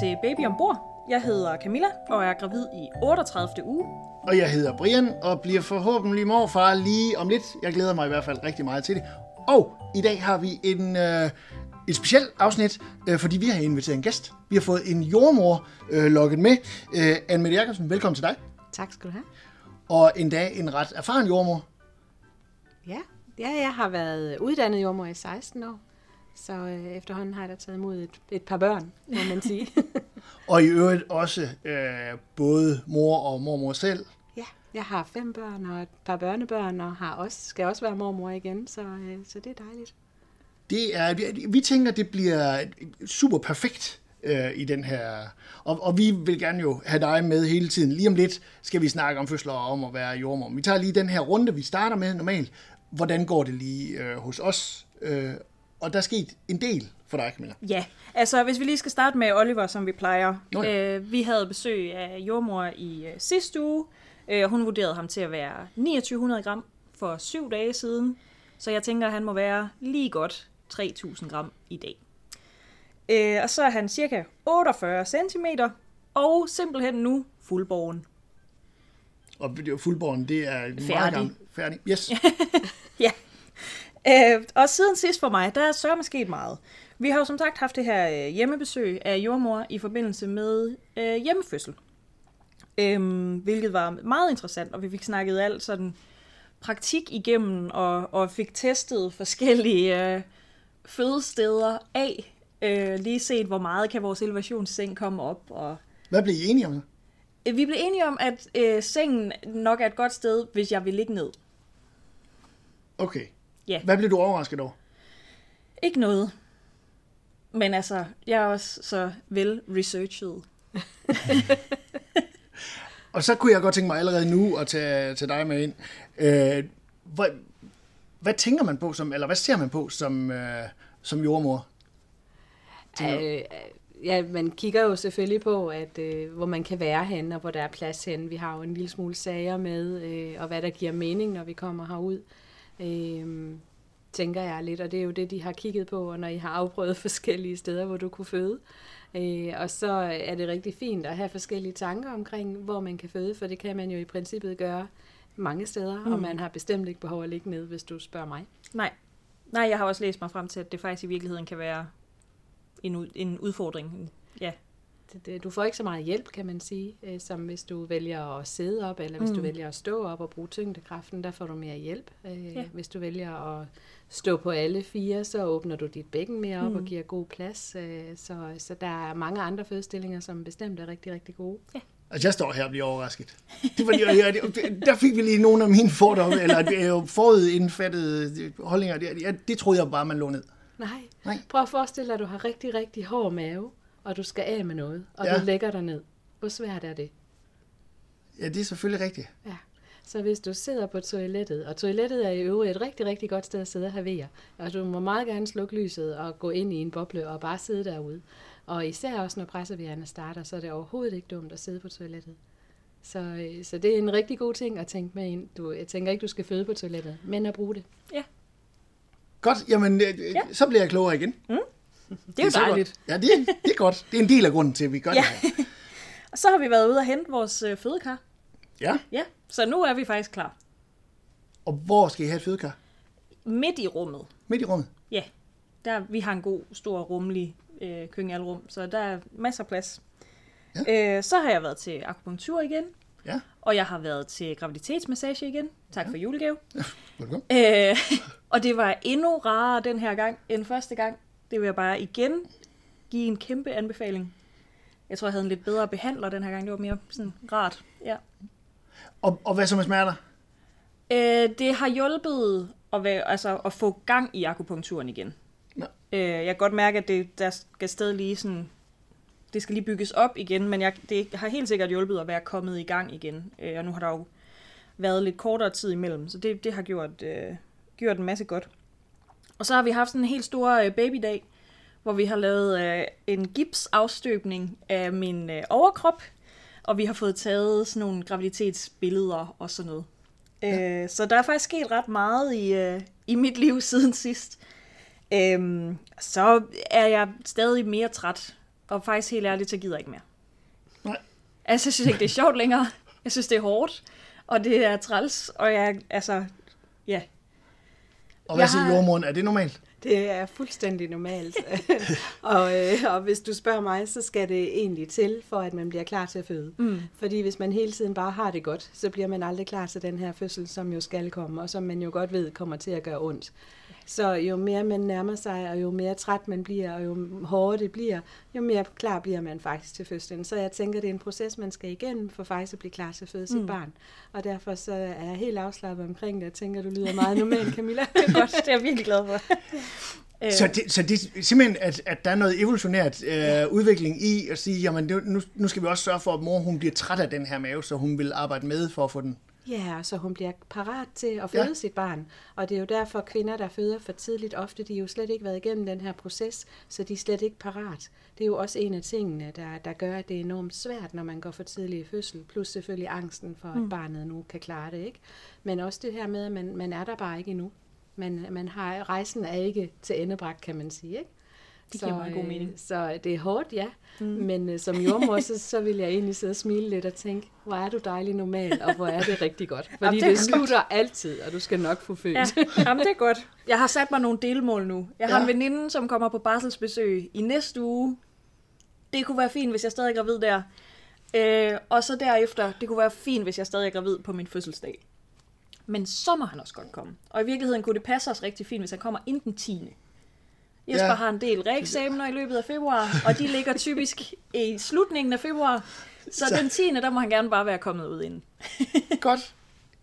til Baby ombord. Jeg hedder Camilla og er gravid i 38. uge. Og jeg hedder Brian og bliver forhåbentlig morfar lige om lidt. Jeg glæder mig i hvert fald rigtig meget til det. Og i dag har vi en, øh, et specielt afsnit, øh, fordi vi har inviteret en gæst. Vi har fået en jordmor øh, logget med. Øh, Anne-Mette Jacobsen, velkommen til dig. Tak skal du have. Og endda en ret erfaren jordmor. Ja, ja jeg har været uddannet jordmor i 16 år. Så øh, efterhånden har jeg da taget imod et, et par børn, må man sige. Og i øvrigt også øh, både mor og mormor selv. ja, jeg har fem børn og et par børnebørn, og har også, skal også være mormor igen, så, øh, så det er dejligt. Det er, vi, vi tænker, det bliver super perfekt øh, i den her. Og, og vi vil gerne jo have dig med hele tiden. Lige om lidt skal vi snakke om fødsler og om at være jordmor. Vi tager lige den her runde, vi starter med normalt. Hvordan går det lige øh, hos os? Øh, og der er sket en del for dig, Camilla. Ja, altså hvis vi lige skal starte med Oliver, som vi plejer. Nå ja. Øh, vi havde besøg af jordmor i øh, sidste uge, øh, og hun vurderede ham til at være 2900 gram for syv dage siden. Så jeg tænker, at han må være lige godt 3000 gram i dag. Øh, og så er han cirka 48 cm, og simpelthen nu fuldborgen. Og er fuldborgen, det er meget Færdig. gammel. Færdig. Yes. Ja. Øh, og siden sidst for mig, der er sørme sket meget. Vi har jo som sagt haft det her øh, hjemmebesøg af jordmor i forbindelse med øh, hjemmefødsel. Øhm, hvilket var meget interessant, og vi fik snakket alt sådan praktik igennem, og, og fik testet forskellige øh, fødesteder af. Øh, lige set, hvor meget kan vores elevationsseng komme op, og Hvad blev I enige om? Øh, Vi blev enige om, at øh, sengen nok er et godt sted, hvis jeg vil ligge ned. Okay. Ja. Hvad blev du overrasket over? Ikke noget. Men altså, jeg er også så vel researchet. Og så kunne jeg godt tænke mig allerede nu at tage, tage dig med ind. Øh, hvad, hvad tænker man på, som, eller hvad ser man på som, øh, som jordmor? Øh, ja, man kigger jo selvfølgelig på, at øh, hvor man kan være henne, og hvor der er plads henne. Vi har jo en lille smule sager med, øh, og hvad der giver mening, når vi kommer herud. Øh, tænker jeg lidt, og det er jo det, de har kigget på, når I har afprøvet forskellige steder, hvor du kunne føde. Øh, og så er det rigtig fint at have forskellige tanker omkring, hvor man kan føde, for det kan man jo i princippet gøre mange steder, mm. og man har bestemt ikke behov at ligge ned, hvis du spørger mig. Nej. Nej, jeg har også læst mig frem til, at det faktisk i virkeligheden kan være en, en udfordring. Ja. Det, du får ikke så meget hjælp, kan man sige, øh, som hvis du vælger at sidde op, eller hvis mm. du vælger at stå op og bruge tyngdekraften, der får du mere hjælp. Øh, Ja. Hvis du vælger at stå på alle fire, så åbner du dit bækken mere op mm. og giver god plads. Øh, så, så der er mange andre fødestillinger, som bestemt er rigtig, rigtig gode. Ja. Altså, jeg står her og bliver overrasket. Det var, jeg, jeg, der fik vi lige nogle af mine fordomme, eller øh, forudindfattede holdninger. Det, jeg, det troede jeg bare, man lå ned. Nej. Nej. Prøv at forestille dig, at du har rigtig, rigtig hård mave, og du skal af med noget, og Ja. du lægger dig ned. Hvor svært er det? Ja, det er selvfølgelig rigtigt. Ja. Så hvis du sidder på toilettet, og toilettet er i øvrigt et rigtig, rigtig godt sted at sidde og havere, og du må meget gerne slukke lyset og gå ind i en boble og bare sidde derude. Og især også når pressevierne starter, så er det overhovedet ikke dumt at sidde på toilettet. Så, øh, så det er en rigtig god ting at tænke med ind. Du, jeg tænker ikke, du skal føde på toilettet, men at bruge det. ja. Godt, jamen, øh, Ja. så bliver jeg klogere igen. Det er jo så dejligt. Godt. Ja, det, er- det er godt. Det er en del af grunden til, at vi gør Ja. det her. Og så har vi været ude og hente vores øh, fødekar. Ja, Ja, så nu er vi faktisk klar. og hvor skal I have et fødekar? Midt i rummet. Midt i rummet. Ja, der, vi har en god, stor, rummelig øh, køkkenalrum, så der er masser af plads. Ja. Øh, så har jeg været til akupunktur igen, Ja, og jeg har været til graviditetsmassage igen. Tak ja. for julegave. velkommen. Øh, og det var endnu rarere den her gang end første gang. Det vil jeg bare igen give en kæmpe anbefaling. Jeg tror, jeg havde en lidt bedre behandler den her gang. Det var mere sådan rart. Ja. Og, og hvad så med smerter? Øh, det har hjulpet at, være, altså, at få gang i akupunkturen igen. Ja. Øh, jeg kan godt mærke, at det, der skal stadig lige sådan... Det skal lige bygges op igen, men jeg, det har helt sikkert hjulpet at være kommet i gang igen. Øh, og nu har der jo været lidt kortere tid imellem, så det, det har gjort, øh, gjort en masse godt. Og så har vi haft sådan en helt stor øh, babydag, hvor vi har lavet øh, en gipsafstøbning af min øh, overkrop, og vi har fået taget sådan nogle graviditetsbilleder og sådan noget. Ja. Øh, så der er faktisk sket ret meget i, øh, i mit liv siden sidst. Øhm, så er jeg stadig mere træt Og faktisk helt ærligt, så gider jeg ikke mere. Nej. Altså, jeg synes ikke, det er sjovt længere. Jeg synes, det er hårdt. Og det er træls. Og jeg, altså, ja. Og hvad Jeg siger har- jordmoren? Er det normalt? Det er fuldstændig normalt. og, øh, og hvis du spørger mig, så skal det egentlig til, for at man bliver klar til at føde. Mm. Fordi hvis man hele tiden bare har det godt, så bliver man aldrig klar til den her fødsel, som jo skal komme, og som man jo godt ved kommer til at gøre ondt. Så jo mere man nærmer sig, og jo mere træt man bliver, og jo hårdere det bliver, jo mere klar bliver man faktisk til fødslen. Så jeg tænker, det er en proces, man skal igennem, for faktisk at blive klar til at føde sit Mm. barn. Og derfor så er jeg helt afslappet omkring det. Jeg tænker, du lyder meget normal, Camilla. Det er godt. Det er jeg virkelig glad for. Øh, Så det, så det er simpelthen, at, at der er noget evolutionært øh, udvikling i at sige, jamen det, nu, nu skal vi også sørge for, at mor hun bliver træt af den her mave, så hun vil arbejde med for at få den. Ja, så hun bliver parat til at føde Ja. sit barn. Og det er jo derfor, at kvinder, der føder for tidligt, ofte de har jo slet ikke været igennem den her proces, så de er slet ikke parat. Det er jo også en af tingene, der, der gør, at det er enormt svært, når man går for tidlig i fødsel. Plus selvfølgelig angsten for, at barnet nu kan klare det. ikke. Men også det her med, at man, man er der bare ikke endnu. Man, man har, rejsen er ikke til endebragt, kan man sige. Ikke? Det giver meget god øh, mening. Så det er hårdt, ja. Mm. Men øh, som jordmor, så, så vil jeg egentlig sidde og smile lidt og tænke, hvor er du dejlig normal, og hvor er det rigtig godt. Fordi Jamen, det det, er slutter altid, og du skal nok få født. Ja, jamen, det er godt. Jeg har sat mig nogle delmål nu. Jeg har Ja. en veninde, som kommer på barselsbesøg i næste uge. Det kunne være fint, hvis jeg stadig er gravid der. Øh, og så derefter, det kunne være fint, hvis jeg stadig er gravid på min fødselsdag. Men så må han også godt komme. Og i virkeligheden kunne det passe os rigtig fint, hvis han kommer inden den 10. Jesper Ja. har en del reeksamener i løbet af februar, og de ligger typisk i slutningen af februar. Så, Så- den 10. der må han gerne bare være kommet ud inden. Godt.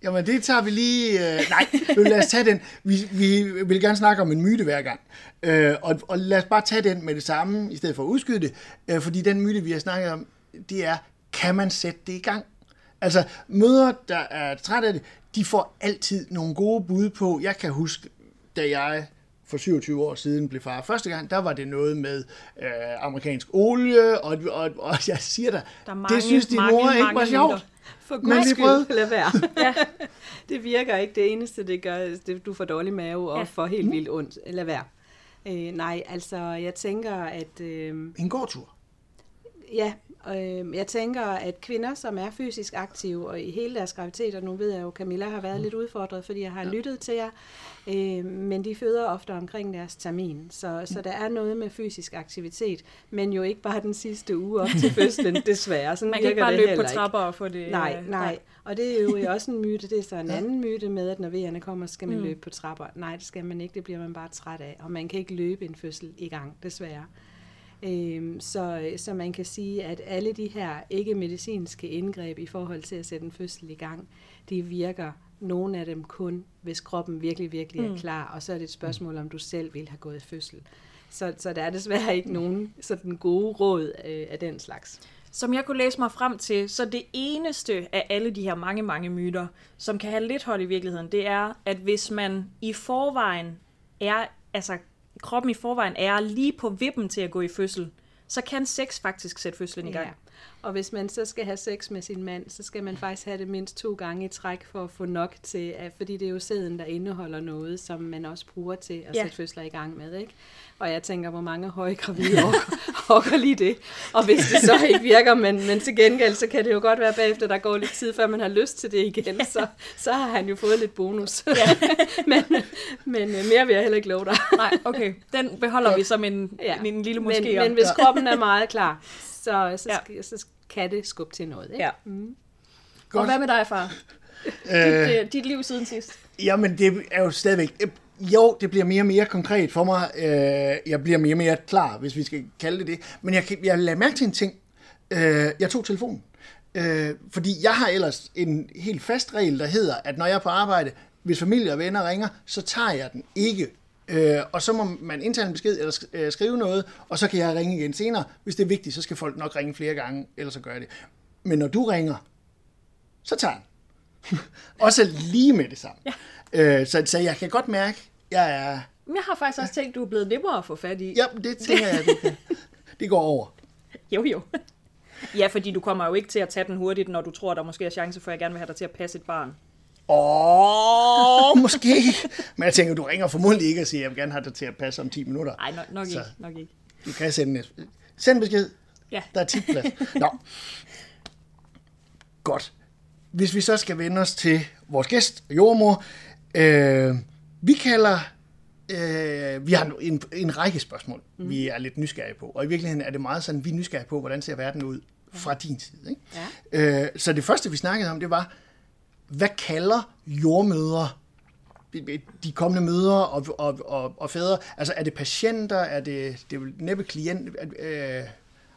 Jamen det tager vi lige... Øh, nej, lad os tage den. Vi, vi vil gerne snakke om en myte hver gang. Øh, og, og lad os bare tage den med det samme, i stedet for at udskyde det. Øh, fordi den myte, vi har snakket om, det er, kan man sætte det i gang? Altså, mødre, der er træt af det, de får altid nogle gode bud på. Jeg kan huske, da jeg for 27 år siden blev far første gang, der var det noget med øh, amerikansk olie, og, og, og jeg siger dig, mange, det synes din mange, mor ikke mange var sjovt. For guds skyld, lad være. Ja. Det virker ikke. Det eneste, det gør, det, du får dårlig mave og Ja. ja. får helt vildt ondt. Lad være. Øh, nej, altså, jeg tænker, at... Øh, En gårdtur. Ja, øh, jeg tænker, at kvinder, som er fysisk aktive, og i hele deres graviditet, og nu ved jeg jo, Camilla har været lidt udfordret, fordi jeg har ja. lyttet til jer, øh, men de føder ofte omkring deres termin. Så, så der er noget med fysisk aktivitet, men jo ikke bare den sidste uge op til fødslen, desværre. Sådan Man kan ikke bare løbe på ikke. trapper og få det... Nej, øh, nej. Og det er jo også en myte. Det er så en anden myte med, at når vejerne kommer, skal man Mm. mm. løbe på trapper. Nej, det skal man ikke. Det bliver man bare træt af. Og man kan ikke løbe en fødsel i gang, desværre. Øhm, så, så man kan sige, at alle de her ikke-medicinske indgreb i forhold til at sætte en fødsel i gang, de virker nogle af dem kun, hvis kroppen virkelig, virkelig er Mm. klar. Og så er det et spørgsmål, om du selv vil have gået i fødsel. Så, så der er desværre ikke nogen sådan gode råd øh, af den slags. Som jeg kunne læse mig frem til, så det eneste af alle de her mange, mange myter, som kan have lidt hold i virkeligheden, det er, at hvis man i forvejen er, altså kroppen i forvejen er lige på vippen til at gå i fødsel, så kan sex faktisk sætte fødslen i gang. Og hvis man så skal have sex med sin mand, så skal man faktisk have det mindst to gange i træk for at få nok til, at, fordi det er jo sæden, der indeholder noget, som man også bruger til at Ja. sætte fødsler i gang med. Ikke? Og jeg tænker, hvor mange høje gravide orker, orker lige det. Og hvis det så ikke virker, men, men til gengæld, så kan det jo godt være bagefter, der går lidt tid, før man har lyst til det igen, så, så har han jo fået lidt bonus. Ja. men, men øh, mere vil jeg heller ikke love dig. Nej, okay. Den beholder vi som en, ja. en lille måske. men, men hvis kroppen er meget klar, så, så, Ja. så kan det skubbe til noget. Ikke? Ja. Mm. Og Godt. hvad med dig, far? Øh, Dit, øh, dit liv siden sidst. Jamen, det er jo stadigvæk... øh, Jo, det bliver mere og mere konkret for mig. Jeg bliver mere og mere klar, hvis vi skal kalde det det. Men jeg, jeg lagde mærke til en ting. Jeg tog telefonen. Fordi jeg har ellers en helt fast regel, der hedder, at når jeg er på arbejde, hvis familie og venner ringer, så tager jeg den ikke. Øh, og så må man indtale en besked eller øh, skrive noget, og så kan jeg ringe igen senere. Hvis det er vigtigt, så skal folk nok ringe flere gange, ellers så gør jeg det. Men når du ringer, så tager den. Også lige med det samme. Ja. Øh, så, så jeg kan godt mærke, jeg er... Jeg har faktisk også tænkt, du er blevet nemmere at få fat i. Ja, det tænker jeg, det, det går over. Jo, jo. Ja, fordi du kommer jo ikke til at tage den hurtigt, når du tror, der måske er chance for, at jeg gerne vil have dig til at passe et barn. Åh, oh, måske. Men jeg tænker, du ringer formodentlig ikke og siger, at jeg vil gerne have dig til at passe om 10 minutter. Nej, nok, nok Så. ikke. Nok ikke. Du kan sende en, Send besked. Ja. Der er tit plads. Nå. Godt. Hvis vi så skal vende os til vores gæst, jordmor. Øh, vi kalder... Øh, vi har en, en række spørgsmål, mm. vi er lidt nysgerrige på. Og i virkeligheden er det meget sådan, vi er nysgerrige på, hvordan ser verden ud fra din side. Ikke? Ja. Øh, så det første, vi snakkede om, det var, hvad kalder jordmøder de kommende mødre og, og, og, og fædre? Altså, er det patienter? Er det, det er vel næppe klient? Øh,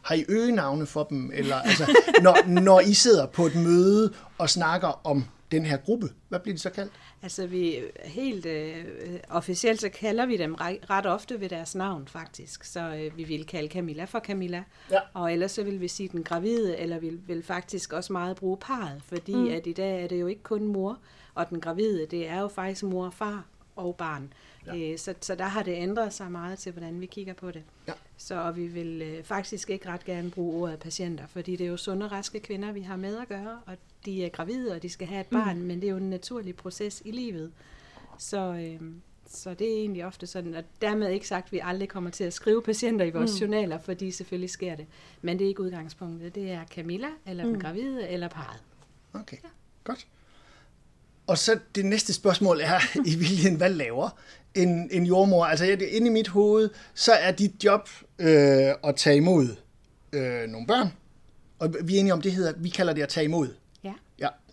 har I øgenavne for dem? Eller, altså, når, når I sidder på et møde og snakker om den her gruppe, hvad bliver de så kaldt? Altså vi helt øh, officielt så kalder vi dem ret, ofte ved deres navn faktisk. Så øh, vi vil kalde Camilla for Camilla. Ja. Og ellers så vil vi sige den gravide, eller vi vil faktisk også meget bruge parret, fordi mm. at i dag er det jo ikke kun mor og den gravide, det er jo faktisk mor og far og barn. Ja. Øh, så, så der har det ændret sig meget til, hvordan vi kigger på det. Ja. Så og vi vil øh, faktisk ikke ret gerne bruge ordet patienter, fordi det er jo sunde raske kvinder, vi har med at gøre, og de er gravide, og de skal have et barn, mm. men det er jo en naturlig proces i livet. Så, øh, så det er egentlig ofte sådan, og dermed ikke sagt, at vi aldrig kommer til at skrive patienter i vores mm. journaler, fordi selvfølgelig sker det. Men det er ikke udgangspunktet. Det er Camilla, eller mm. den gravide, eller parret. Okay, ja. godt. Og så det næste spørgsmål er i virkeligheden, hvad laver en, en jordmor? Altså inde i mit hoved, så er dit job øh, at tage imod øh, nogle børn. Og vi er enige om, det hedder, vi kalder det at tage imod.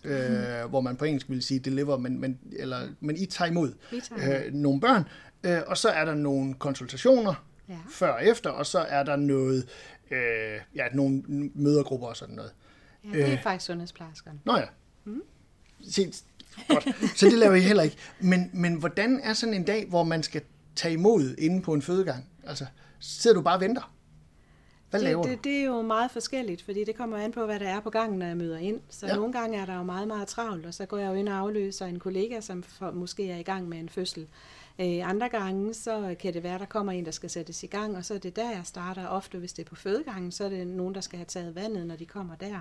Øh, hvor man på engelsk vil sige deliver, men, men, eller, men I tager imod, øh, nogle børn. Øh, og så er der nogle konsultationer Ja. før og efter, og så er der noget, øh, ja, nogle mødergrupper og sådan noget. Ja, det er Øh. faktisk sundhedsplejerskerne. Nå ja. Mm. Se, godt. Så det laver I heller ikke. Men, men hvordan er sådan en dag, hvor man skal tage imod inde på en fødegang? Altså, sidder du bare og venter? Hvad laver det, det, det er jo meget forskelligt, fordi det kommer an på, hvad der er på gangen, når jeg møder ind. Så Ja. nogle gange er der jo meget, meget travlt, og så går jeg jo ind og afløser en kollega, som for, måske er i gang med en fødsel. Øh, andre gange, så kan det være, at der kommer en, der skal sættes i gang, og så er det der, jeg starter. Ofte, hvis det er på fødegangen, så er det nogen, der skal have taget vandet, når de kommer der.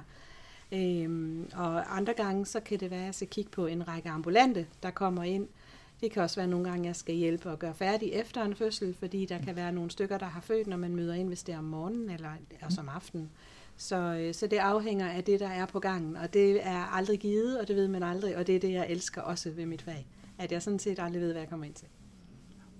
Øhm, og andre gange, så kan det være, at jeg skal kigge på en række ambulante, der kommer ind. Det kan også være nogle gange, jeg skal hjælpe og gøre færdig efter en fødsel, fordi der kan være nogle stykker, der har født, når man møder ind, hvis det er om morgenen eller også om aftenen. Så, øh, så det afhænger af det, der er på gangen, og det er aldrig givet, og det ved man aldrig, og det er det, jeg elsker også ved mit fag. At jeg sådan set aldrig ved, hvad jeg kommer ind til.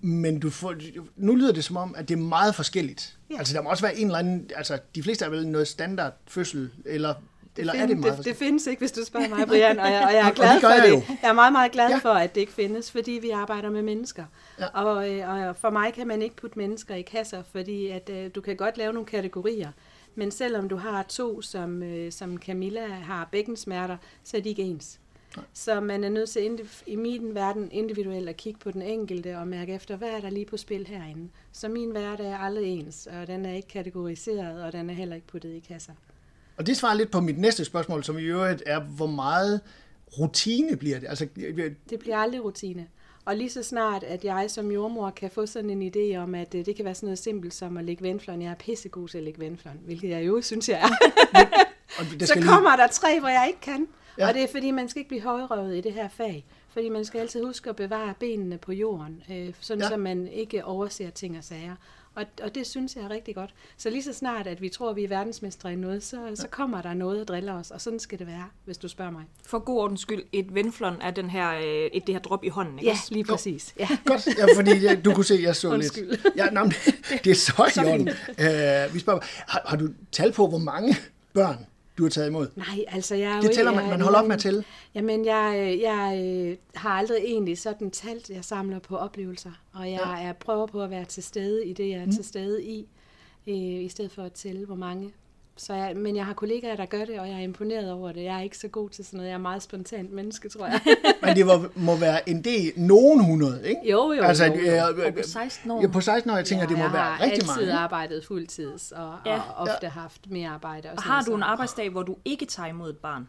Men du får, nu lyder det som om, at det er meget forskelligt. Ja. Ja. Altså, der må også være en eller anden... Altså, de fleste er vel noget standard fødsel, eller, eller er find- det meget det, det forskelligt? findes ikke, hvis du spørger mig, Brian, og jeg, og jeg er glad det for jeg det. jo. Jeg er meget, meget glad Ja. for, at det ikke findes, fordi vi arbejder med mennesker. Ja. Og, øh, og for mig kan man ikke putte mennesker i kasser, fordi at, øh, du kan godt lave nogle kategorier, men selvom du har to, som, øh, som Camilla har bækkensmerter, så er de ikke ens. Så man er nødt til i min verden individuelt at kigge på den enkelte og mærke efter, hvad er der lige på spil herinde. Så min hverdag er aldrig ens, og den er ikke kategoriseret, og den er heller ikke puttet i kasser. Og det svarer lidt på mit næste spørgsmål, som i øvrigt er, hvor meget rutine bliver det? Altså, Det bliver aldrig rutine. Og lige så snart, at jeg som jordmor kan få sådan en idé om, at øh, det kan være sådan noget simpelt som at lægge vendfløjen. Jeg er pissegod til at lægge vendfløjen, hvilket jeg jo synes, jeg er. så kommer der tre, hvor jeg ikke kan. Ja. Og det er fordi, man skal ikke blive højrøvet i det her fag. Fordi man skal altid huske at bevare benene på jorden, øh, sådan ja. så man ikke overser ting og sager. Og, og det synes jeg er rigtig godt. Så lige så snart, at vi tror, at vi er verdensmestre i noget, så, så kommer der noget at drille os. Og sådan skal det være, hvis du spørger mig. For god ordens skyld, et venflon er den her, øh, et, det her drop i hånden, ikke Ja, lige præcis. Ja. Godt, ja, fordi jeg, du kunne se, at jeg så Undskyld. lidt. Ja, men, det er så i orden. Uh, vi spørger, har, har du tal på, hvor mange børn du har taget imod? Nej, altså jeg er Det tæller man, man holder op med at tælle. Jamen, jeg, jeg øh, har aldrig egentlig sådan talt. Jeg samler på oplevelser, og jeg ja. er, prøver på at være til stede i det, jeg er mm. til stede i, øh, i stedet for at tælle, hvor mange. Så jeg, men jeg har kollegaer, der gør det, og jeg er imponeret over det. Jeg er ikke så god til sådan noget. Jeg er meget spontant menneske, tror jeg. Men det må, må være en del, nogen hundrede, ikke? jo, jo, altså, jo, jo. øh, Og på 16 år. Ja, på 16 år, jeg tænker, Ja, det må jeg være har rigtig altid mange. arbejdet fuldtids, og, Ja. ja. og ofte haft mere arbejde. Og Og har du en arbejdsdag, hvor du ikke tager imod et barn?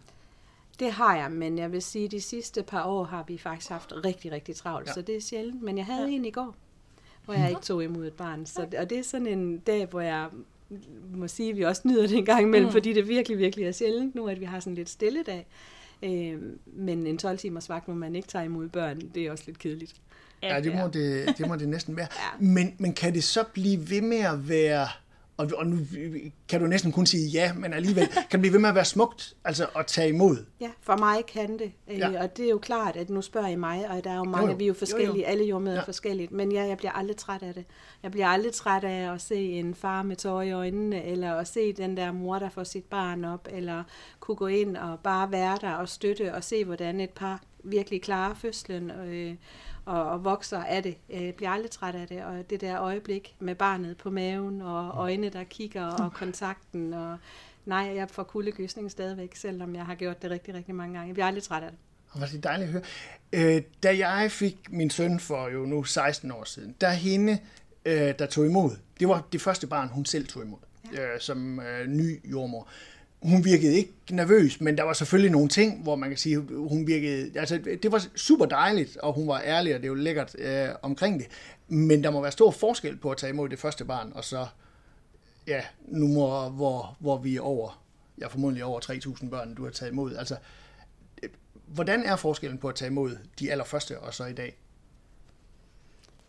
Det har jeg, men jeg vil sige, at de sidste par år har vi faktisk haft rigtig, rigtig travlt, Ja. ja. så det er sjældent. Men jeg havde ja. en i går, hvor jeg ikke tog imod et barn. Så, og det er sådan en dag, hvor jeg må sige, at vi også nyder det en gang imellem, mm. fordi det virkelig, virkelig er sjældent nu, at vi har sådan lidt stille dag. Øh, men en 12 timers vagt, hvor man ikke tager imod børn, det er også lidt kedeligt. Ja, det må det, det må det næsten være. Ja. Men, men kan det så blive ved med at være og, og nu kan du næsten kun sige ja, men alligevel kan det blive ved med at være smukt, altså at tage imod. Ja, for mig kan det. Øh, ja. Og det er jo klart, at nu spørger I mig, og der er jo mange, jo, jo. vi er jo forskellige, jo, jo. alle jordmøder ja. er forskellige, men ja, jeg bliver aldrig træt af det. Jeg bliver aldrig træt af at se en far med tårer i øjnene, eller at se den der mor, der får sit barn op, eller kunne gå ind og bare være der og støtte og se, hvordan et par virkelig klarer fødslen. Øh, og, og vokser af det. Jeg bliver aldrig træt af det. Og det der øjeblik med barnet på maven, og øjne, der kigger, og kontakten. Og nej, jeg får kuldegysning stadigvæk, selvom jeg har gjort det rigtig, rigtig mange gange. Jeg bliver aldrig træt af det. Og var det dejligt at høre. Øh, da jeg fik min søn for jo nu 16 år siden, der hende, øh, der tog imod, det var det første barn, hun selv tog imod, ja. øh, som øh, ny jordmor hun virkede ikke nervøs, men der var selvfølgelig nogle ting, hvor man kan sige, hun virkede, altså det var super dejligt, og hun var ærlig, og det var lækkert øh, omkring det, men der må være stor forskel på at tage imod det første barn, og så, ja, nu må, hvor, hvor vi er over, jeg ja, formodentlig over 3.000 børn, du har taget imod, altså, hvordan er forskellen på at tage imod de allerførste, og så i dag?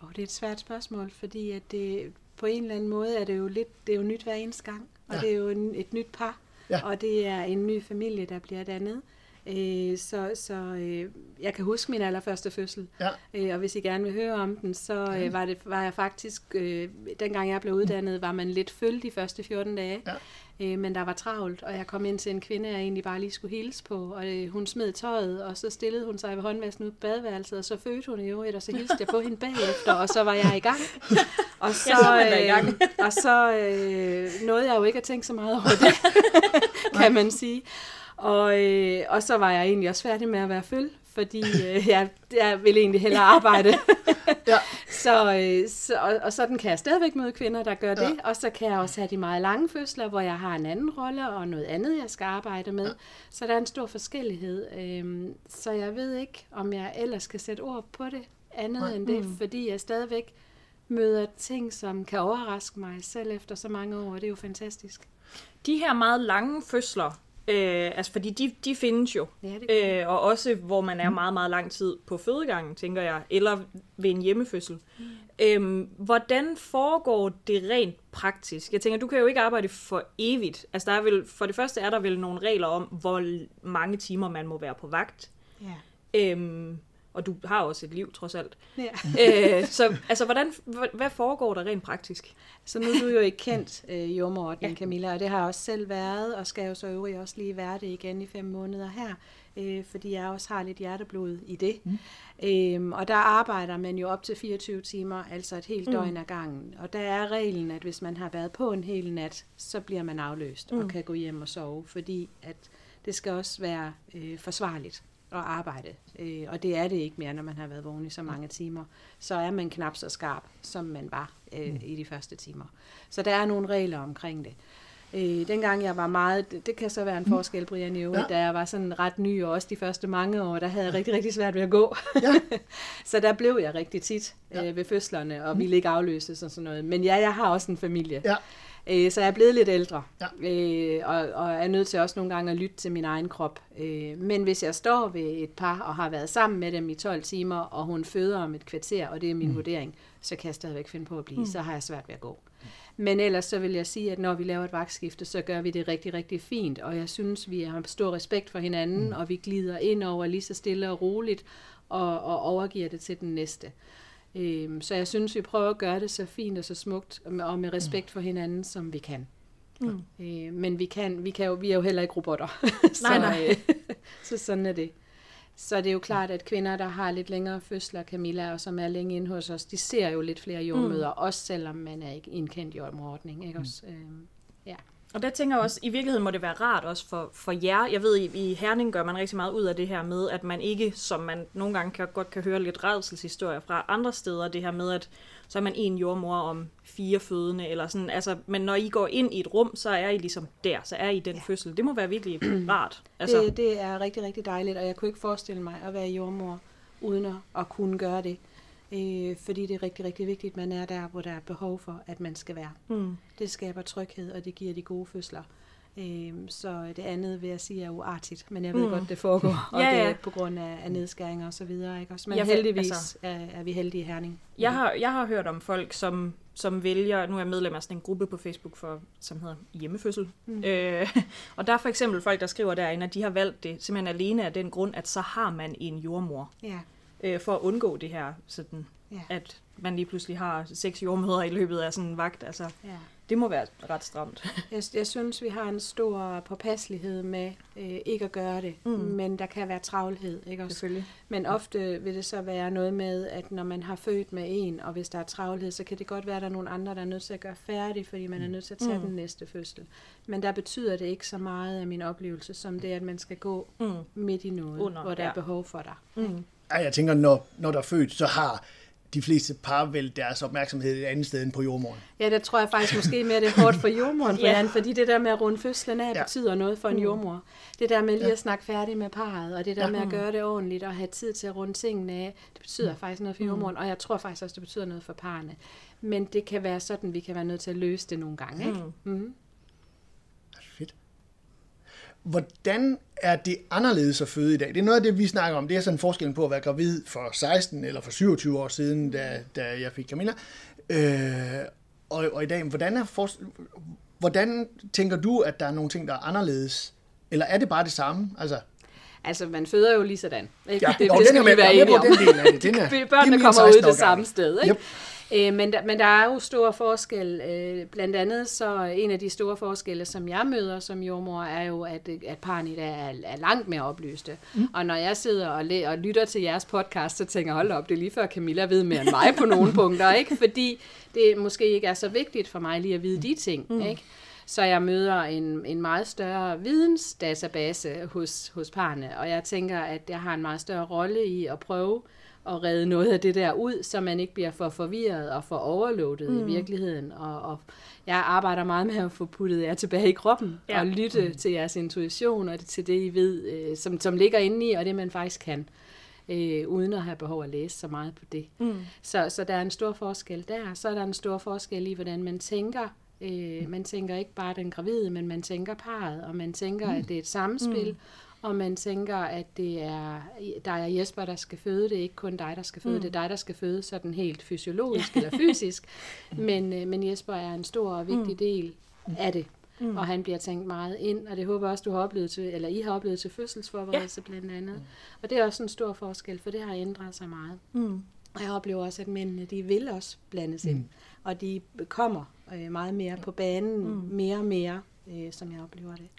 Oh, det er et svært spørgsmål, fordi at det, på en eller anden måde er det jo lidt, det er jo nyt hver eneste gang, og ja. det er jo en, et nyt par, Ja. Og det er en ny familie, der bliver dannet. Øh, så så øh, jeg kan huske min allerførste fødsel, ja. øh, og hvis I gerne vil høre om den, så øh, var, det, var jeg faktisk, øh, dengang jeg blev uddannet, var man lidt følt de første 14 dage. Ja. Øh, men der var travlt, og jeg kom ind til en kvinde, jeg egentlig bare lige skulle hilse på, og øh, hun smed tøjet, og så stillede hun sig ved håndvasken ud på badeværelset, og så fødte hun i øvrigt, og så hilste jeg på hende bagefter, og så var jeg i gang. Og så, øh, i gang. og så øh, nåede jeg jo ikke at tænke så meget over det, kan man sige. Og, øh, og så var jeg egentlig også færdig med at være føl, fordi øh, jeg, jeg ville egentlig hellere arbejde. ja. så, øh, så, og, og sådan kan jeg stadigvæk møde kvinder, der gør det. Ja. Og så kan jeg også have de meget lange fødsler, hvor jeg har en anden rolle og noget andet, jeg skal arbejde med. Ja. Så der er en stor forskellighed. Øh, så jeg ved ikke, om jeg ellers skal sætte ord på det andet Nej. end det, mm. fordi jeg stadigvæk møder ting, som kan overraske mig selv efter så mange år, og det er jo fantastisk. De her meget lange fødsler, Øh, altså, fordi de, de findes jo. Ja, det øh, og også, hvor man er meget, meget lang tid på fødegangen, tænker jeg, eller ved en hjemmefødsel. Mm. Øhm, hvordan foregår det rent praktisk? Jeg tænker, du kan jo ikke arbejde for evigt. Altså, der er vel, for det første er der vel nogle regler om, hvor mange timer man må være på vagt. Ja. Øhm, og du har også et liv, trods alt. Ja. øh, så altså, hvordan, hvad foregår der rent praktisk? Så nu er du jo ikke kendt øh, jordmorten, ja. Camilla, og det har jeg også selv været, og skal jo så øvrigt også lige være det igen i fem måneder her, øh, fordi jeg også har lidt hjerteblod i det. Mm. Øhm, og der arbejder man jo op til 24 timer, altså et helt mm. døgn ad gangen. Og der er reglen, at hvis man har været på en hel nat, så bliver man afløst mm. og kan gå hjem og sove, fordi at det skal også være øh, forsvarligt at arbejde. Øh, og det er det ikke mere, når man har været vågen i så mange timer. Så er man knap så skarp, som man var øh, mm. i de første timer. Så der er nogle regler omkring det. Øh, dengang jeg var meget, det, det kan så være en mm. forskel, Brian, i øvrigt, ja. da jeg var sådan ret ny, og også de første mange år, der havde jeg rigtig, rigtig svært ved at gå. Ja. så der blev jeg rigtig tit øh, ja. ved fødslerne, og mm. ville ikke afløses og sådan noget. Men ja, jeg har også en familie. Ja. Øh, så jeg er blevet lidt ældre, ja. øh, og, og er nødt til også nogle gange at lytte til min egen krop. Øh, men hvis jeg står ved et par og har været sammen med dem i 12 timer, og hun føder om et kvarter, og det er min mm. vurdering, så kan jeg stadigvæk finde på at blive. Mm. Så har jeg svært ved at gå. Men ellers så vil jeg sige, at når vi laver et vagtskifte, så gør vi det rigtig, rigtig fint. Og jeg synes, vi har stor respekt for hinanden, mm. og vi glider ind over lige så stille og roligt, og, og overgiver det til den næste. Øhm, så jeg synes, vi prøver at gøre det så fint og så smukt, og med respekt for hinanden, som vi kan. Mm. Øh, men vi kan, vi kan jo, vi er jo heller ikke robotter. så, nej, nej. Øh, så sådan er det. Så det er jo klart, at kvinder, der har lidt længere fødsler, Camilla, og som er længe inde hos os, de ser jo lidt flere jordmøder, mm. også selvom man er ikke i en kendt jordmordning. Ikke? Mm. Også, øhm, ja. Og der tænker jeg også, i virkeligheden må det være rart også for, for jer. Jeg ved, i, i Herning gør man rigtig meget ud af det her med, at man ikke, som man nogle gange kan, godt kan høre lidt redselshistorier fra andre steder, det her med, at så er man en jordmor om fire fødende, eller sådan, altså, men når I går ind i et rum, så er I ligesom der, så er I den ja. fødsel. Det må være virkelig rart. Altså. Det, det er rigtig, rigtig dejligt, og jeg kunne ikke forestille mig at være jordmor, uden at, at kunne gøre det øh, fordi det er rigtig, rigtig vigtigt, at man er der, hvor der er behov for, at man skal være. Mm. Det skaber tryghed, og det giver de gode fødsler. Øhm, så det andet vil jeg sige er uartigt, men jeg ved mm. godt, det foregår, og Ja, det ja. er på grund af, af nedskæringer og så videre. Ikke? Også, men for- heldigvis altså- er, er vi heldige i Herning. Jeg har, jeg har hørt om folk, som, som vælger, nu er jeg medlem af sådan en gruppe på Facebook, for, som hedder Hjemmefødsel. Mm. Øh, og der er for eksempel folk, der skriver derinde, at de har valgt det simpelthen alene af den grund, at så har man en jordmor, Ja, øh, for at undgå det her, sådan, ja, at man lige pludselig har seks jordmøder i løbet af sådan en vagt. Altså, ja. det må være ret stramt. Jeg, jeg synes, vi har en stor påpasselighed med øh, ikke at gøre det, Mm. mm. men der kan være travlhed. Ikke også? Selvfølgelig. Men ofte vil det så være noget med, at når man har født med en, og hvis der er travlhed, så kan det godt være, at der er nogle andre, der er nødt til at gøre færdig, fordi man er nødt til at tage Mm. mm. den næste fødsel. Men der betyder det ikke så meget af min oplevelse, som det, at man skal gå Mm. midt i noget, Under, hvor der ja. er behov for dig. Mm. Ej, jeg tænker, når, når der er født, så har de fleste par vel deres opmærksomhed et andet sted end på jordmoren. Ja, der tror jeg faktisk måske mere, det er hårdt for jordmoren, for Ja. yeah. fordi det der med at runde fødslen af, Ja. betyder noget for en Mm. jordmor. Det der med lige Ja. at snakke færdig med parret, og det der Ja. med at gøre det ordentligt, og have tid til at runde tingene af, det betyder faktisk noget for jordmoren, og jeg tror faktisk også, det betyder noget for parerne. Men det kan være sådan, vi kan være nødt til at løse det nogle gange, ikke? Mm. Mm. Hvordan er det anderledes at føde i dag? Det er noget af det, vi snakker om. Det er sådan forskellen på at være gravid for 16 eller for 27 år siden, da, da jeg fik Camilla. Øh, og, og i dag, hvordan, er for, hvordan tænker du, at der er nogle ting, der er anderledes? Eller er det bare det samme? Altså, Altså, man føder jo lige sådan. Ikke? ja, det, jo, det skal vi være enige om. den del af det. Den er, Børnene kommer ud 16 år det samme sted, ikke? Yep. Øh, men, der, men der er jo stor forskel. Øh, blandt andet så en af de store forskelle, som jeg møder som jordmor, er jo, at, at parerne i dag er, er langt mere oplyste. Mm. Og når jeg sidder og, læ- og lytter til jeres podcast, så tænker jeg, hold op, det er lige før Camilla ved mere end mig på nogle punkter, ikke? Fordi det måske ikke er så vigtigt for mig lige at vide de ting, mm. ikke? Så jeg møder en, en meget større vidensdatabase hos, hos parerne, og jeg tænker, at jeg har en meget større rolle i at prøve at redde noget af det der ud, så man ikke bliver for forvirret og for overloadet mm. i virkeligheden. Og, og jeg arbejder meget med at få puttet jer tilbage i kroppen, Ja. og lytte mm. til jeres intuition, og til det, I ved, øh, som, som ligger inde i, og det man faktisk kan, øh, uden at have behov at læse så meget på det. Mm. Så, så der er en stor forskel der. Så er der en stor forskel i, hvordan man tænker. Øh, man tænker ikke bare den gravide, men man tænker parret, og man tænker, mm. at det er et samspil, mm. Og man tænker, at det er dig og Jesper, der skal føde. Det er ikke kun dig, der skal føde. Mm. Det er dig, der skal føde sådan helt fysiologisk eller fysisk. Men, øh, men Jesper er en stor og vigtig mm. del af det. Mm. Og han bliver tænkt meget ind, og det håber også, du har oplevet til, eller I har oplevet til fødselsforberedelse ja. blandt andet. Og det er også en stor forskel, for det har ændret sig meget. Mm. Og jeg oplever også, at mændene, de vil også blandes ind. Og de kommer øh, meget mere på banen, mm. mere og mere, øh, som jeg oplever det.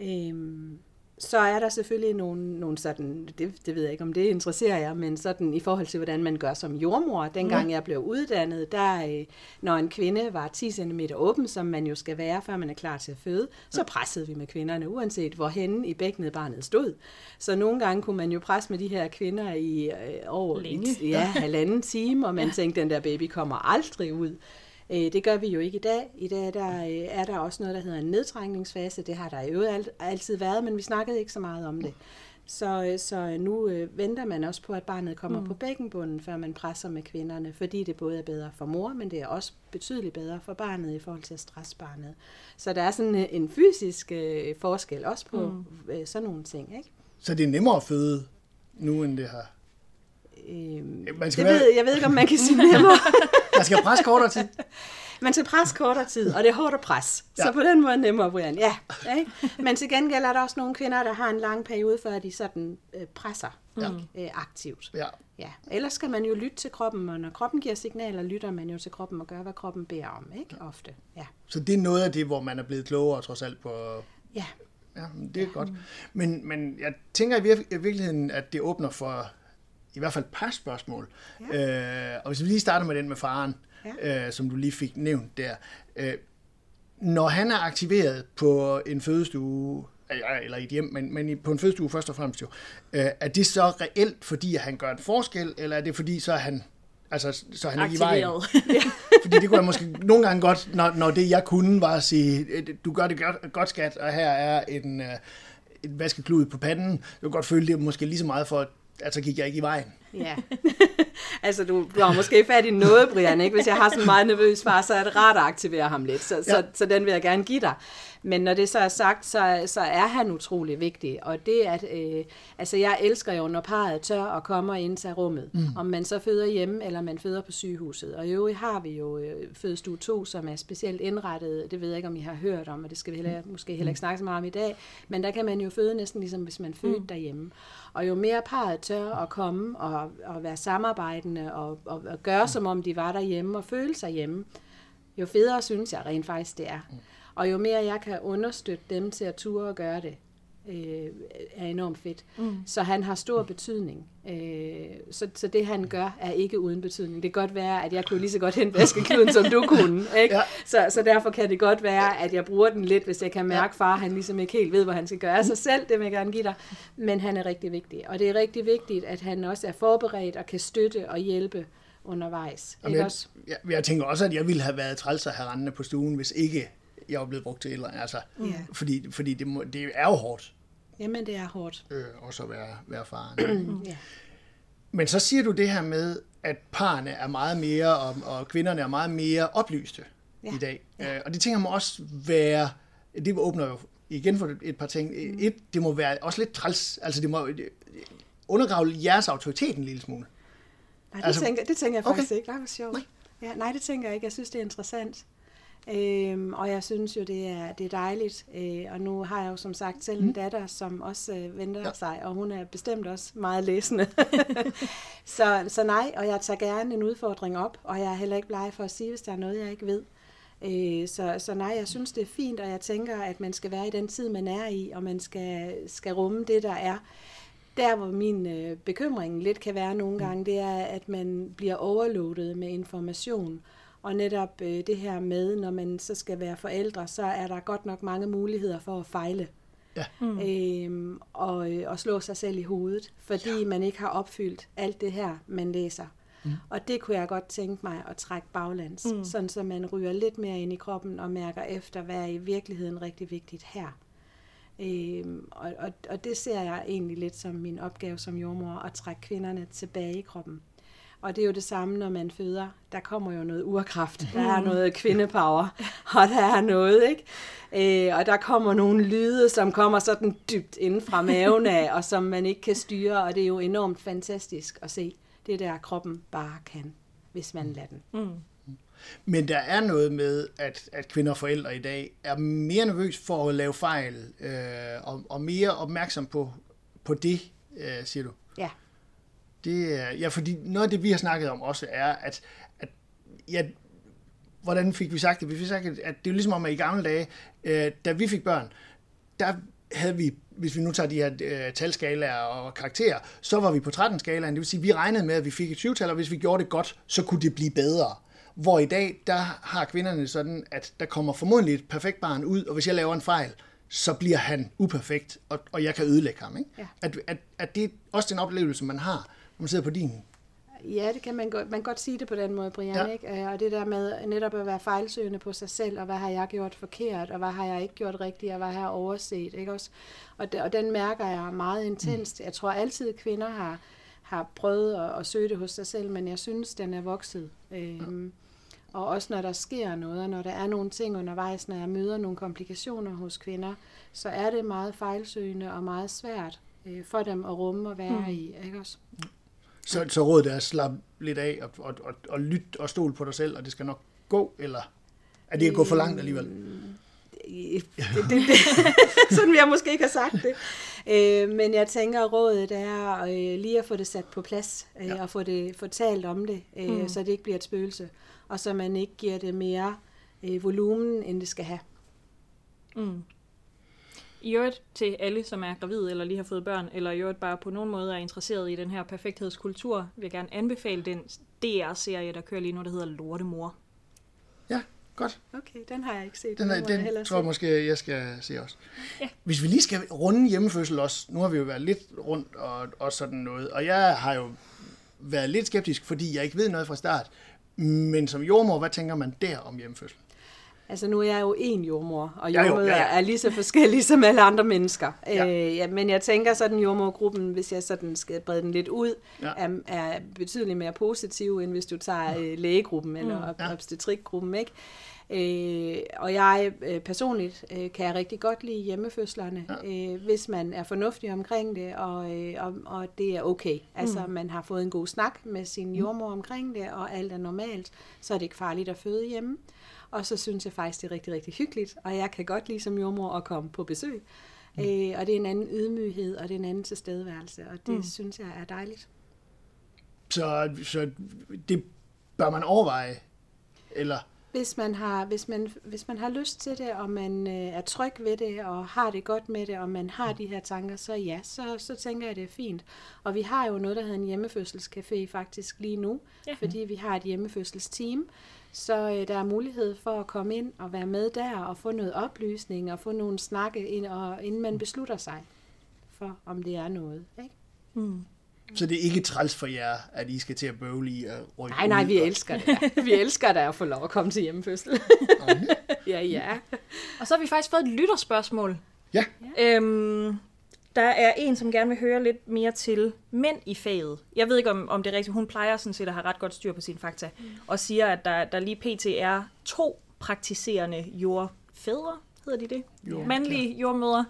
Øhm, så er der selvfølgelig nogle, nogle sådan, det, det ved jeg ikke, om det interesserer jer, men sådan i forhold til, hvordan man gør som jordmor. Dengang mm. jeg blev uddannet, der, øh, når en kvinde var 10 cm åben, som man jo skal være, før man er klar til at føde, så pressede vi med kvinderne, uanset hvor henne i bækkenet barnet stod. Så nogle gange kunne man jo presse med de her kvinder i øh, over Længe. i, ja, halvanden time, og man ja. tænkte, den der baby kommer aldrig ud. Øh, Det gør vi jo ikke i dag. I dag der, øh, er der også noget, der hedder en nedtrængningsfase. Det har der jo alt, altid været, men vi snakkede ikke så meget om det. Så, øh, så nu øh, venter man også på, at barnet kommer mm. på bækkenbunden, før man presser med kvinderne, fordi det både er bedre for mor, men det er også betydeligt bedre for barnet i forhold til at stresse barnet. Så der er sådan øh, en fysisk øh, forskel også på mm. øh, sådan nogle ting, ikke? Så det er nemmere at føde nu, end det har. Øhm, Man det skal ved, være, jeg ved ikke, om man kan sige nemmere. der skal pres kortere tid. Man skal pres kortere tid, og det er hårdt at pres. Ja. Så Ja. på den måde nemmere, Brian. Ja, ikke? Men til gengæld er der også nogle kvinder, der har en lang periode, før de sådan øh, presser Ja. øh, aktivt. Ja. Ja. Ellers skal man jo lytte til kroppen, og når kroppen giver signaler, lytter man jo til kroppen og gør, hvad kroppen beder om, ikke? Ofte. Ja. Så det er noget af det, hvor man er blevet klogere trods alt på... Ja. Ja, det er godt. Men, men jeg tænker i virkeligheden, at det åbner for i hvert fald et par spørgsmål. Ja. Øh, og hvis vi lige starter med den med faren, ja. øh, som du lige fik nævnt der. Øh, når han er aktiveret på en fødestue, ja, eller i et hjem, men, men på en fødestue først og fremmest jo, øh, er det så reelt, fordi at han gør en forskel, eller er det fordi, så er han, altså, så er han ikke i vejen? Aktiveret. Fordi det kunne jeg måske nogle gange godt, når, når det jeg kunne var at sige, "Øh, du gør det godt, godt skat, og her er en, uh, et vaskeklud på panden. Jeg kunne godt føle det måske lige så meget for, at så gik jeg ikke i vejen. Ja. altså, du, du har måske fat i noget, Brian, ikke? Hvis jeg har sådan en meget nervøs far, så er det rart at aktivere ham lidt. Så, ja. så, så den vil jeg gerne give dig. Men når det så er sagt, så, så er han utrolig vigtig. Og det at, øh, altså jeg elsker jo, når parret tør at komme og indtage rummet. Mm. Om man så føder hjemme, eller man føder på sygehuset. Og i øvrigt har vi jo øh, fødestue 2, som er specielt indrettet. Det ved jeg ikke, om I har hørt om, og det skal vi heller, måske heller ikke snakke så meget om i dag. Men der kan man jo føde næsten ligesom, hvis man født mm. derhjemme. Og jo mere parret tør at komme og, og være samarbejdende og, og, og gøre, som om de var derhjemme og føle sig hjemme, jo federe synes jeg rent faktisk, det er. Og jo mere jeg kan understøtte dem til at ture og gøre det, øh, er enormt fedt. Mm. Så han har stor betydning. Øh, så, så det han gør, er ikke uden betydning. Det kan godt være, at jeg kunne lige så godt hente vaskekluden, som du kunne. Ikke? Ja. Så, så derfor kan det godt være, at jeg bruger den lidt, hvis jeg kan mærke, far han ligesom ikke helt ved, hvad han skal gøre sig selv. Det vil jeg gerne give dig. Men han er rigtig vigtig. Og det er rigtig vigtigt, at han også er forberedt og kan støtte og hjælpe undervejs. Ikke jeg, også? Jeg, jeg tænker også, at jeg ville have været træls at have rendende på stuen, hvis ikke jeg er blevet brugt til eller. Altså, ja. Fordi, fordi det, må, det er jo hårdt. Jamen, det er hårdt. Øh, også at være, være faren. ja. Men så siger du det her med, at parerne er meget mere, og, og kvinderne er meget mere oplyste ja. i dag. Ja. Øh, og det tænker må også være, det åbner jo igen for et par ting. Mm. Et, det må være også lidt træls, altså det må undergrave jeres autoritet en lille smule. Nej, det, altså, tænker, det tænker jeg faktisk okay. ikke. Nej, hvor sjovt. Nej. Ja, nej, det tænker jeg ikke. Jeg synes, det er interessant. Øhm, og jeg synes jo, det er, det er dejligt. Øh, og nu har jeg jo som sagt selv en mm. datter, som også øh, venter ja. sig, og hun er bestemt også meget læsende. så, så nej, og jeg tager gerne en udfordring op, og jeg er heller ikke bleg for at sige, hvis der er noget, jeg ikke ved. Øh, så, så nej, jeg synes, det er fint, og jeg tænker, at man skal være i den tid, man er i, og man skal, skal rumme det, der er. Der, hvor min øh, bekymring lidt kan være nogle mm. gange, det er, at man bliver overloadet med information, og netop øh, det her med, når man så skal være forældre, så er der godt nok mange muligheder for at fejle. Ja. Mm. Øhm, og, øh, og slå sig selv i hovedet, fordi ja. man ikke har opfyldt alt det her, man læser. Mm. Og det kunne jeg godt tænke mig at trække baglands, mm. sådan så man ryger lidt mere ind i kroppen og mærker efter, hvad er i virkeligheden rigtig vigtigt her. Øhm, og, og, og det ser jeg egentlig lidt som min opgave som jordmor, at trække kvinderne tilbage i kroppen. Og det er jo det samme, når man føder. Der kommer jo noget urkraft, der er noget kvindepower, og der er noget, ikke? Øh, og der kommer nogle lyde, som kommer sådan dybt inden fra maven af, og som man ikke kan styre, og det er jo enormt fantastisk at se. Det er der, kroppen bare kan, hvis man lader den. Mm. Men der er noget med, at, at kvinder og forældre i dag er mere nervøs for at lave fejl, øh, og, og mere opmærksom på, på det, øh, siger du? Ja. Det ja, fordi noget af det, vi har snakket om også, er, at, at ja, hvordan fik vi sagt det? Vi fik sagt, at det er ligesom om, at i gamle dage, øh, da vi fik børn, der havde vi, hvis vi nu tager de her øh, talskalaer og karakterer, så var vi på 13-skalaen. Det vil sige, at vi regnede med, at vi fik et 20-tal, og hvis vi gjorde det godt, så kunne det blive bedre. Hvor i dag, der har kvinderne sådan, at der kommer formodentlig et perfekt barn ud, og hvis jeg laver en fejl, så bliver han uperfekt, og, og jeg kan ødelægge ham. Ikke? Ja. At, at, at det er også den oplevelse, man har man sidder på din Ja, det kan man godt, man kan godt sige det på den måde, Brian. Ja. Ikke? Øh, og det der med netop at være fejlsøgende på sig selv, og hvad har jeg gjort forkert, og hvad har jeg ikke gjort rigtigt, og hvad har jeg overset. Ikke også? Og, de, og den mærker jeg meget intenst. Mm. Jeg tror altid, at kvinder har, har prøvet at, at søge det hos sig selv, men jeg synes, den er vokset. Øhm, ja. Og også når der sker noget, og når der er nogle ting undervejs, når jeg møder nogle komplikationer hos kvinder, så er det meget fejlsøgende og meget svært øh, for dem at rumme og være mm. i. Ikke også? Så, så rådet er at slappe lidt af og, og, og, og lytte og stole på dig selv, og det skal nok gå, eller er det at gå for langt alligevel? Det, det, det, sådan vil jeg måske ikke have sagt det. Øh, men jeg tænker, at rådet er øh, lige at få det sat på plads, øh, ja. og få det fortalt om det, øh, mm. så det ikke bliver et spøgelse, og så man ikke giver det mere øh, volumen, end det skal have. Mm. I øvrigt til alle, som er gravide eller lige har fået børn, eller i øvrigt bare på nogen måde er interesseret i den her perfekthedskultur, vil jeg gerne anbefale den DR-serie, der kører lige nu, der hedder Lortemor. Ja, godt. Okay, den har jeg ikke set. Den, er, den, den tror jeg måske, jeg skal se også. Ja. Hvis vi lige skal runde hjemmefødsel også, nu har vi jo været lidt rundt og, og sådan noget, og jeg har jo været lidt skeptisk, fordi jeg ikke ved noget fra start, men som jordmor, hvad tænker man der om hjemmefødsel? Altså nu er jeg jo en jordmor, og Ja, jo, jordmøder ja, ja, ja. ja. er lige så forskellige som alle andre mennesker. Ja. Ja. Øh, ja, men jeg tænker sådan, jordmorgruppen, hvis jeg sådan skal brede den lidt ud, Ja. ja. er, er betydeligt mere positiv, end hvis du tager øh, lægegruppen eller Ja. ja. obstetrikgruppen, ikke? Øh, og jeg øh, personligt øh, kan jeg rigtig godt lide hjemmefødslerne, ja. øh, hvis man er fornuftig omkring det, og, øh, og, og det er okay. Altså, mm. man har fået en god snak med sin jordmor omkring det, og alt er normalt, så er det ikke farligt at føde hjemme. Og så synes jeg faktisk, det er rigtig, rigtig hyggeligt, og jeg kan godt lide som jordmor at komme på besøg. Mm. Øh, og det er en anden ydmyghed, og det er en anden tilstedeværelse, og det mm. synes jeg er dejligt. Så, så det bør man overveje, eller... Hvis man har, hvis man, hvis man har lyst til det, og man øh, er tryg ved det, og har det godt med det, og man har de her tanker, så ja, så, så tænker jeg, det er fint. Og vi har jo noget, der hedder en hjemmefødselscafé faktisk lige nu, ja. fordi vi har et hjemmefødselsteam. Så øh, der er mulighed for at komme ind og være med der, og få noget oplysning, og få nogle snakke, ind, og, inden man beslutter sig for, om det er noget. Ikke? Mm. Så det er ikke træls for jer, at I skal til at bøvle i at rykke Nej, nej, vi og- elsker det. Vi elsker da at få lov at komme til hjemmefødsel. ja, ja. Og så har vi faktisk fået et lytterspørgsmål. Ja, Øhm, der er en, som gerne vil høre lidt mere til mænd i faget. Jeg ved ikke, om, om det er rigtigt. Hun plejer sådan set at have ret godt styr på sine fakta. Mm. Og siger, at der, der lige pt. er to praktiserende jordfædre, hedder de det? Jo. Mandlige jordmødre.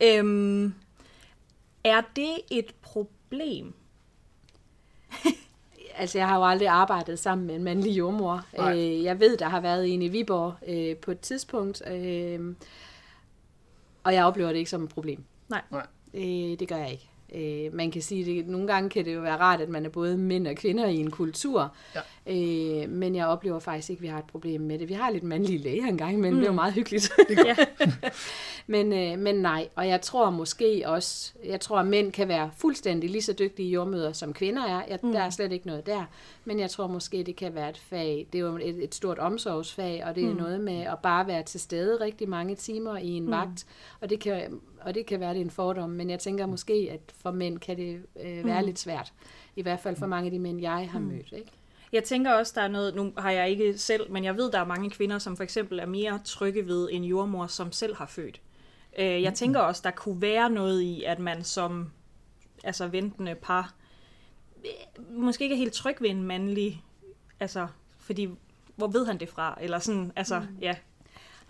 Ja. Øhm, er det et problem? Altså, jeg har jo aldrig arbejdet sammen med en mandlig jordmor. Øh, jeg ved, der har været en i Viborg øh, på et tidspunkt, øh, og jeg oplever det ikke som et problem. Nej. nej. Øh, det gør jeg ikke. Øh, man kan sige, at nogle gange kan det jo være rart, at man er både mænd og kvinder i en kultur, Ja. øh, men jeg oplever faktisk ikke, at vi har et problem med det. Vi har lidt mandlige læger engang, men mm. det er jo meget hyggeligt. Det. Ja. Men, øh, men nej, og jeg tror måske også, jeg tror, at mænd kan være fuldstændig lige så dygtige jordmøder, som kvinder er. Jeg, mm. Der er slet ikke noget der. Men jeg tror måske, det kan være et fag. Det er jo et, et stort omsorgsfag, og det er mm. noget med at bare være til stede rigtig mange timer i en mm. vagt. Og det, kan, og det kan være, det er en fordom, men jeg tænker måske, at for mænd kan det øh, være mm. lidt svært. I hvert fald for mange af de mænd, jeg har mm. mødt. Ikke? Jeg tænker også, der er noget, nu har jeg ikke selv, men jeg ved, der er mange kvinder, som for eksempel er mere trygge ved en jordmor, som selv har født. Øh, jeg tænker også, der kunne være noget i, at man som altså ventende par øh, måske ikke er helt tryg ved en mandlig, altså, fordi hvor ved han det fra? Eller sådan, altså, mm. ja.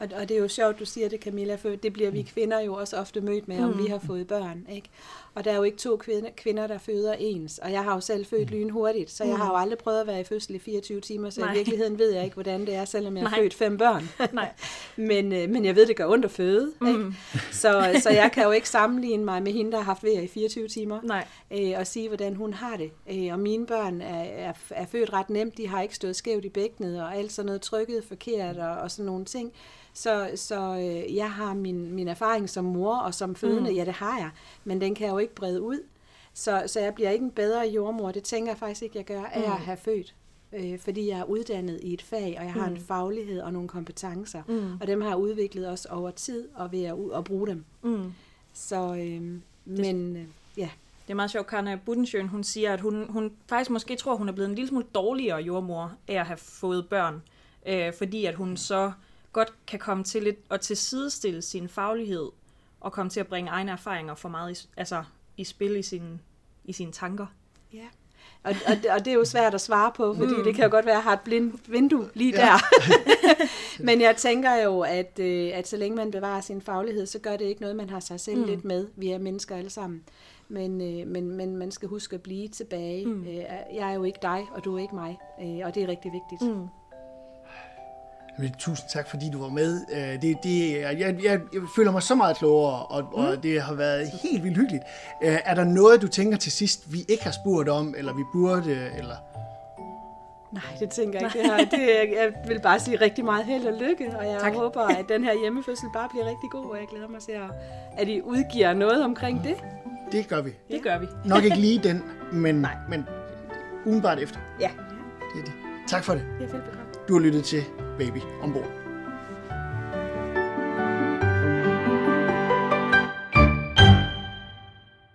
Og, og det er jo sjovt, du siger det, Camilla, for det bliver vi kvinder jo også ofte mødt med, om vi har fået børn. Ikke? Og der er jo ikke to kvinder, kvinder, der føder ens. Og jeg har jo selv født lynhurtigt, så jeg har jo aldrig prøvet at være i fødsel i 24 timer, så Nej. i virkeligheden ved jeg ikke, hvordan det er, selvom jeg har født fem børn. Nej. men, øh, men jeg ved, det gør ondt at føde. Ikke? Så, så jeg kan jo ikke sammenligne mig med hende, der har haft vejr i 24 timer Nej. øh, og sige, hvordan hun har det. Øh, og mine børn er, er, er født ret nemt. De har ikke stået skævt i bækkenet, og alt sådan noget trykket forkert og, og sådan nogle ting. Så, så øh, jeg har min, min erfaring som mor og som fødende, mm. ja det har jeg, men den kan jeg jo ikke brede ud. Så, så jeg bliver ikke en bedre jordmor, det tænker jeg faktisk ikke, jeg gør, af at have født. Øh, fordi jeg er uddannet i et fag, og jeg har mm. en faglighed og nogle kompetencer. Mm. Og dem har jeg udviklet også over tid, og ved at, at bruge dem. Mm. Så, øh, men øh, ja, Det er meget sjovt, Karna Budensjøen, hun siger, at hun, hun faktisk måske tror, hun er blevet en lille smule dårligere jordmor af at have fået børn. Øh, fordi at hun så godt kan komme til lidt at tilsidestille sin faglighed og komme til at bringe egne erfaringer for meget i, altså, i spil i, sin, i sine tanker. Ja. Og, og, og det er jo svært at svare på, fordi mm. det kan jo godt være, at jeg har et blindt vindue lige Ja. der. Men jeg tænker jo, at, øh, at så længe man bevarer sin faglighed, så gør det ikke noget, man har sig selv mm. lidt med. Vi er mennesker alle sammen. Men, øh, men, men man skal huske at blive tilbage. Mm. Øh, jeg er jo ikke dig, og du er ikke mig. Øh, og det er rigtig vigtigt. Mm. Men tusind tak, fordi du var med. Øh, Det, det, jeg, jeg, jeg føler mig så meget klogere, og, mm. og det har været helt vildt hyggeligt. Øh, Er der noget, du tænker til sidst, vi ikke har spurgt om, eller vi burde, eller... Nej, det tænker jeg ikke. Det, her, det, jeg, jeg vil bare sige rigtig meget held og lykke, og jeg Tak. håber, at den her hjemmefødsel bare bliver rigtig god, og jeg glæder mig til, at, at I udgiver noget omkring det. Det gør vi. Det gør vi. Nok ikke lige den, men, men umiddelbart efter. Ja. Det er det. Tak for det. Det er velbekomme. Du har lyttet til Baby Ombord.